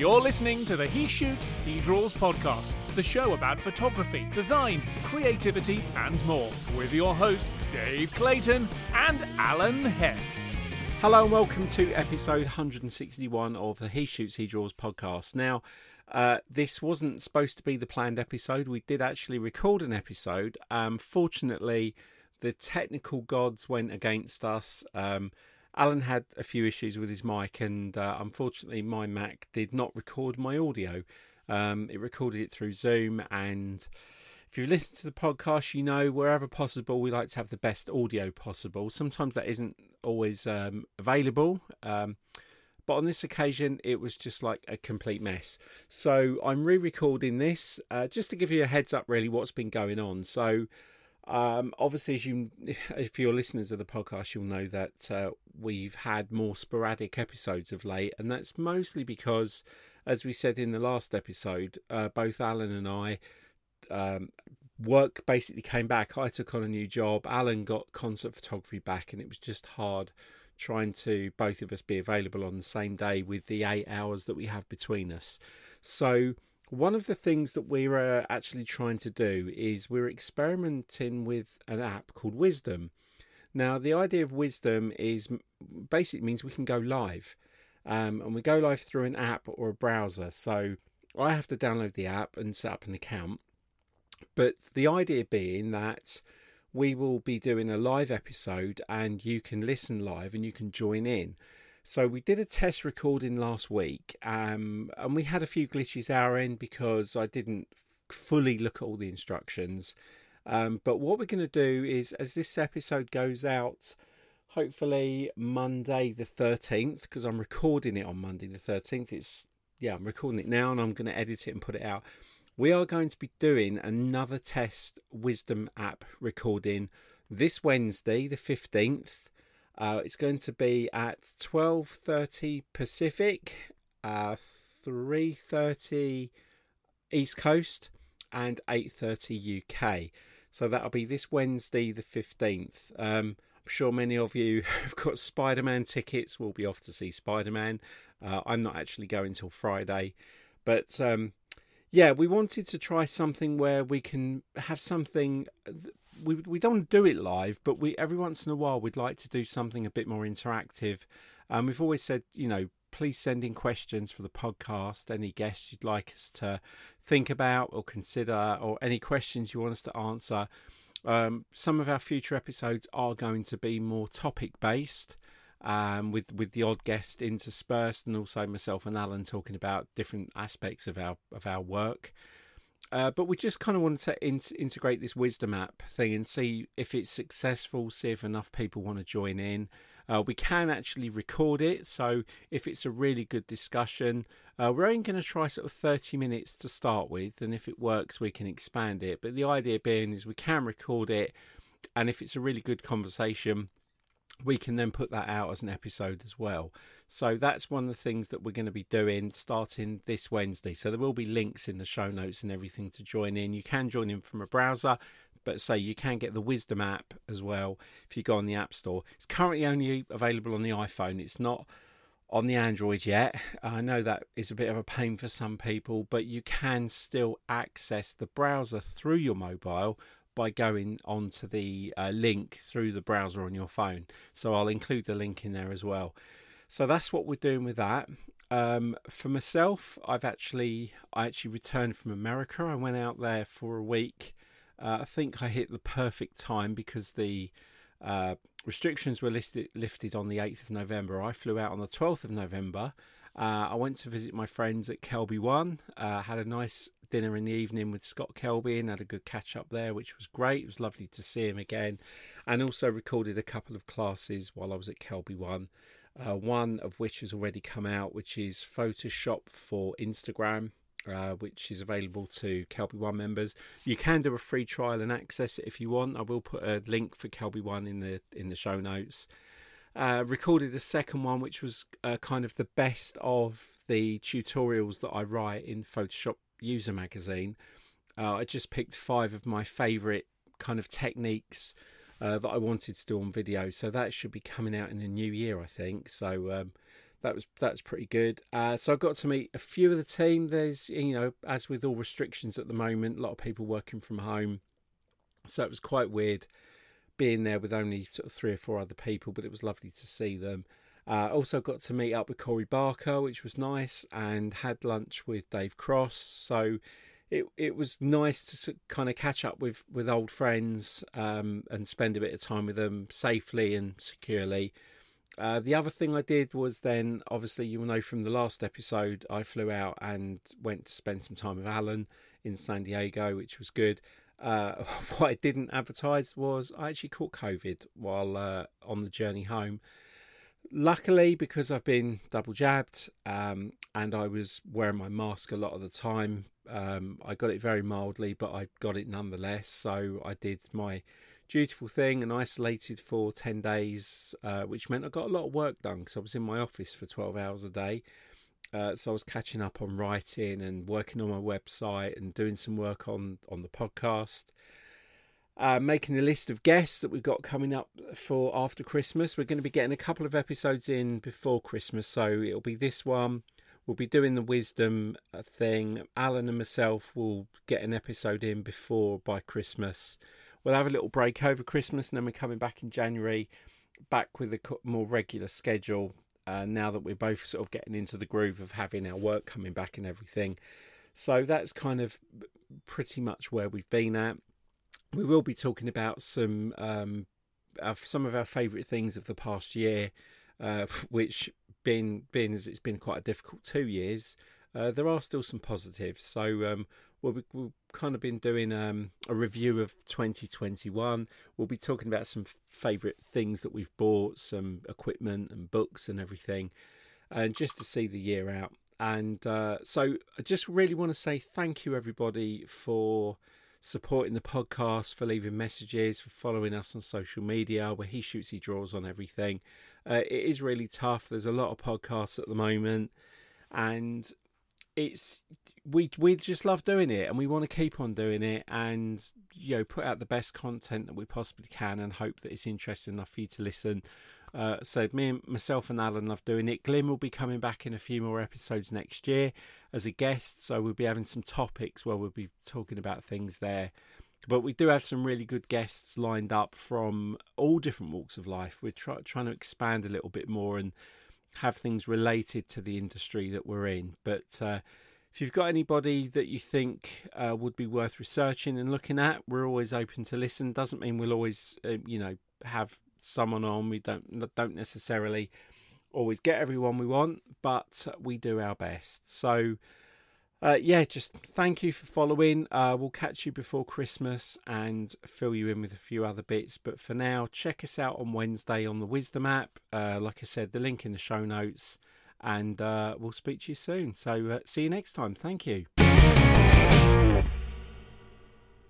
You're listening to the He Shoots, He Draws podcast, the show about photography, design, creativity, and more, with your hosts Dave Clayton and Alan Hess. Hello and welcome to episode 161 of the He Shoots, He Draws podcast. Now, uh, this wasn't supposed to be the planned episode. We did actually record an episode. Um, fortunately, the technical gods went against us. Um, Alan had a few issues with his mic, and uh, unfortunately, my Mac did not record my audio. Um, it recorded it through Zoom, and if you listen to the podcast, you know wherever possible, we like to have the best audio possible. Sometimes that isn't always um, available. Um, but on this occasion, it was just like a complete mess. So I'm re recording this uh, just to give you a heads up, really, what's been going on. So, um, obviously, as you, if you're listeners of the podcast, you'll know that uh, we've had more sporadic episodes of late, and that's mostly because, as we said in the last episode, uh, both Alan and I um, work basically came back. I took on a new job. Alan got concert photography back, and it was just hard trying to both of us be available on the same day with the eight hours that we have between us. So, one of the things that we're uh, actually trying to do is we're experimenting with an app called Wisdom. Now, the idea of Wisdom is basically means we can go live, um, and we go live through an app or a browser. So, I have to download the app and set up an account. But the idea being that we will be doing a live episode and you can listen live and you can join in. So we did a test recording last week um, and we had a few glitches our end because I didn't fully look at all the instructions. Um, but what we're going to do is, as this episode goes out, hopefully Monday the 13th, because I'm recording it on Monday the 13th. It's yeah, I'm recording it now and I'm going to edit it and put it out we are going to be doing another test wisdom app recording this Wednesday, the 15th. Uh, it's going to be at 12:30 Pacific, uh, 3:30 East Coast, and 8:30 UK. So that'll be this Wednesday, the 15th. Um, I'm sure many of you have got Spider Man tickets. We'll be off to see Spider Man. Uh, I'm not actually going till Friday, but um, yeah, we wanted to try something where we can have something. We we don't do it live, but we every once in a while we'd like to do something a bit more interactive. And um, we've always said, you know, please send in questions for the podcast. Any guests you'd like us to think about or consider, or any questions you want us to answer. Um, some of our future episodes are going to be more topic based um, with with the odd guest interspersed, and also myself and Alan talking about different aspects of our of our work. Uh, but we just kind of wanted to in- integrate this wisdom app thing and see if it's successful, see if enough people want to join in. Uh, we can actually record it, so if it's a really good discussion, uh, we're only going to try sort of 30 minutes to start with, and if it works, we can expand it. But the idea being is we can record it, and if it's a really good conversation, we can then put that out as an episode as well. So that's one of the things that we're going to be doing starting this Wednesday. So there will be links in the show notes and everything to join in. You can join in from a browser, but say you can get the Wisdom app as well if you go on the App Store. It's currently only available on the iPhone. It's not on the Android yet. I know that is a bit of a pain for some people, but you can still access the browser through your mobile by going onto the uh, link through the browser on your phone. So I'll include the link in there as well. So that's what we're doing with that. Um, for myself, I've actually I actually returned from America. I went out there for a week. Uh, I think I hit the perfect time because the uh, restrictions were listed, lifted on the 8th of November. I flew out on the 12th of November. Uh, I went to visit my friends at Kelby One. Uh, had a nice dinner in the evening with Scott Kelby and had a good catch up there, which was great. It was lovely to see him again, and also recorded a couple of classes while I was at Kelby One. Uh, one of which has already come out, which is Photoshop for Instagram, uh, which is available to Kelby One members. You can do a free trial and access it if you want. I will put a link for Kelby One in the in the show notes. Uh, recorded a second one, which was uh, kind of the best of the tutorials that I write in Photoshop user magazine. Uh, I just picked five of my favourite kind of techniques uh, that I wanted to do on video. So that should be coming out in the new year, I think. So um, that was that was pretty good. Uh, so I got to meet a few of the team. There's you know, as with all restrictions at the moment, a lot of people working from home, so it was quite weird being there with only sort of three or four other people. But it was lovely to see them. Uh, also got to meet up with Corey Barker, which was nice, and had lunch with Dave Cross. So it it was nice to kind of catch up with with old friends um, and spend a bit of time with them safely and securely. Uh, the other thing I did was then, obviously, you will know from the last episode, I flew out and went to spend some time with Alan in San Diego, which was good. Uh, what I didn't advertise was I actually caught COVID while uh, on the journey home. Luckily, because I've been double jabbed um, and I was wearing my mask a lot of the time, um, I got it very mildly, but I got it nonetheless. So I did my dutiful thing and isolated for 10 days, uh, which meant I got a lot of work done because I was in my office for 12 hours a day. Uh, so I was catching up on writing and working on my website and doing some work on, on the podcast. Uh, making a list of guests that we've got coming up for after Christmas. We're going to be getting a couple of episodes in before Christmas, so it'll be this one. We'll be doing the wisdom uh, thing. Alan and myself will get an episode in before by Christmas we'll have a little break over Christmas and then we're coming back in January, back with a more regular schedule. Uh, now that we're both sort of getting into the groove of having our work coming back and everything. So that's kind of pretty much where we've been at. We will be talking about some um, some of our favourite things of the past year, uh, which being being as it's been quite a difficult two years, uh, there are still some positives. So um, we'll be, we've kind of been doing um, a review of 2021. We'll be talking about some favourite things that we've bought, some equipment and books and everything, and just to see the year out. And uh, so I just really want to say thank you, everybody, for supporting the podcast, for leaving messages, for following us on social media, where he shoots, he draws on everything. Uh, it is really tough. There's a lot of podcasts at the moment, and it's we we just love doing it and we want to keep on doing it and you know put out the best content that we possibly can and hope that it's interesting enough for you to listen uh, so me and myself and Alan love doing it. Glyn will be coming back in a few more episodes next year as a guest, so we'll be having some topics where we'll be talking about things there. But we do have some really good guests lined up from all different walks of life. We're try- trying to expand a little bit more and have things related to the industry that we're in. But uh, if you've got anybody that you think uh, would be worth researching and looking at, we're always open to listen. Doesn't mean we'll always, uh, you know, have someone on. We don't don't necessarily always get everyone we want, but we do our best. So uh, yeah, just thank you for following. Uh, we'll catch you before Christmas and fill you in with a few other bits. But for now, check us out on Wednesday on the Wisdom app. Uh, like I said, the link in the show notes. And uh, we'll speak to you soon. So uh, see you next time. Thank you.